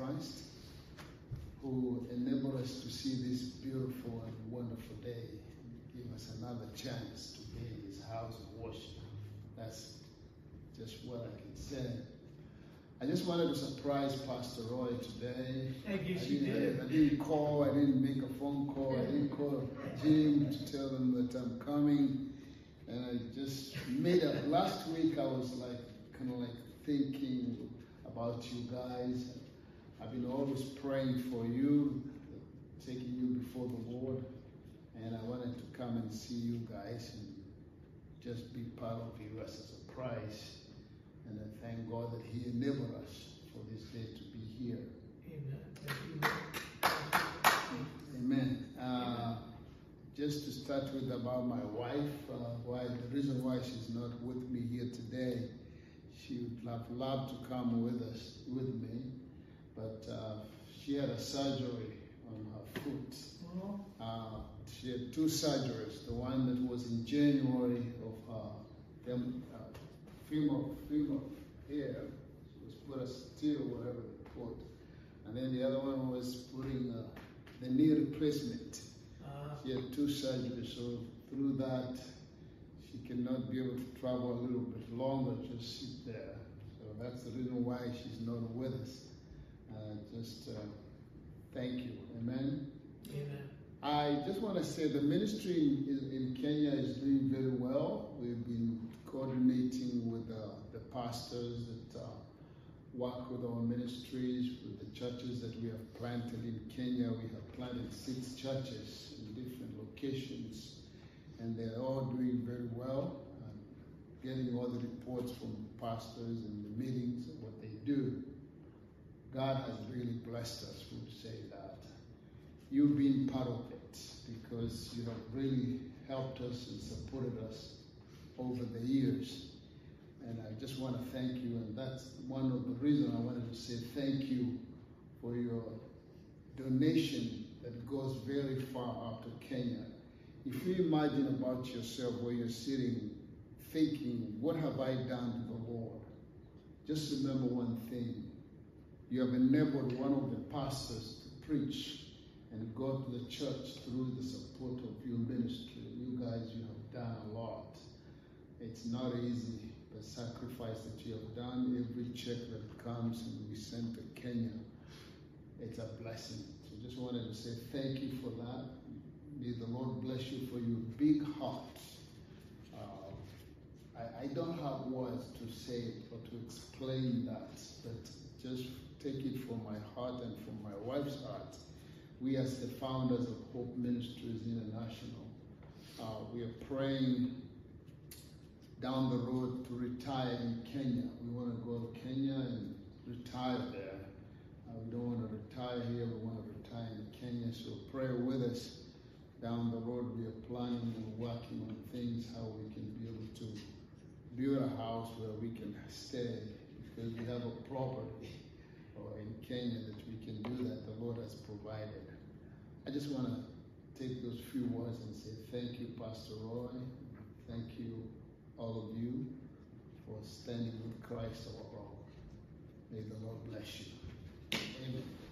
Christ who enabled us to see this beautiful and wonderful day. Give us another chance to be in his house of worship. That's just what I can say. I just wanted to surprise Pastor Roy today. I guess I you didn't, did. I didn't call, I didn't make a phone call, I didn't call Jim to tell him that I'm coming. And I just made up. Last week I was like, kind of like thinking about you guys. I've been always praying for you, taking you before the Lord. And I wanted to come and see you guys and just be part of you as a surprise. And I thank God that He enabled us for this day to be here. Amen. Amen. Uh, just to start with about my wife, uh, why the reason why she's not with me here today, she would have loved to come with us, with me, but uh, she had a surgery on her foot. Well, Uh, she had two surgeries. The one that was in January of her fem, uh, femur, femur here, she was put a steel, whatever they put, and then the other one was putting uh, the knee replacement. uh, She had two surgeries, so through that, she cannot be able to travel a little bit longer, just sit there. So that's the reason why she's not with us. Uh, just uh, thank you. Amen. amen. I just want to say the ministry in, in Kenya is doing very well. We've been coordinating with uh, the pastors that uh, work with our ministries, with the churches that we have planted in Kenya. We have planted six churches in different locations, and they're all doing very well. Getting all the reports from pastors and the meetings and what they do. God has really blessed us, we would say that you've been part of it because you have really helped us and supported us over the years. And I just want to thank you, and that's one of the reasons I wanted to say thank you for your donation that goes very far out to Kenya. If you imagine about yourself where you're sitting thinking, what have I done to the Lord? Just remember one thing. You have enabled one of the pastors to preach and go to the church through the support of your ministry. You guys, you have done a lot. It's not easy, the sacrifice that you have done, every check that comes and we send to Kenya, it's a blessing. So just wanted to say thank you for that. May the Lord bless you for your big heart. Uh, I, I don't have words to say or to explain that, take it from my heart and from my wife's heart. We, as the founders of Hope Ministries International, uh, we are praying down the road to retire in Kenya. We want to go to Kenya and retire there. Uh, we don't want to retire here, we want to retire in Kenya. So pray with us. Down the road, we are planning and working on things, how we can be able to build a house where we can stay because we have a property or in Kenya that we can do that. The Lord has provided. I just want to take those few words and say thank you, Pastor Roy. Thank you, all of you, for standing with Christ our Lord. May the Lord bless you. Amen.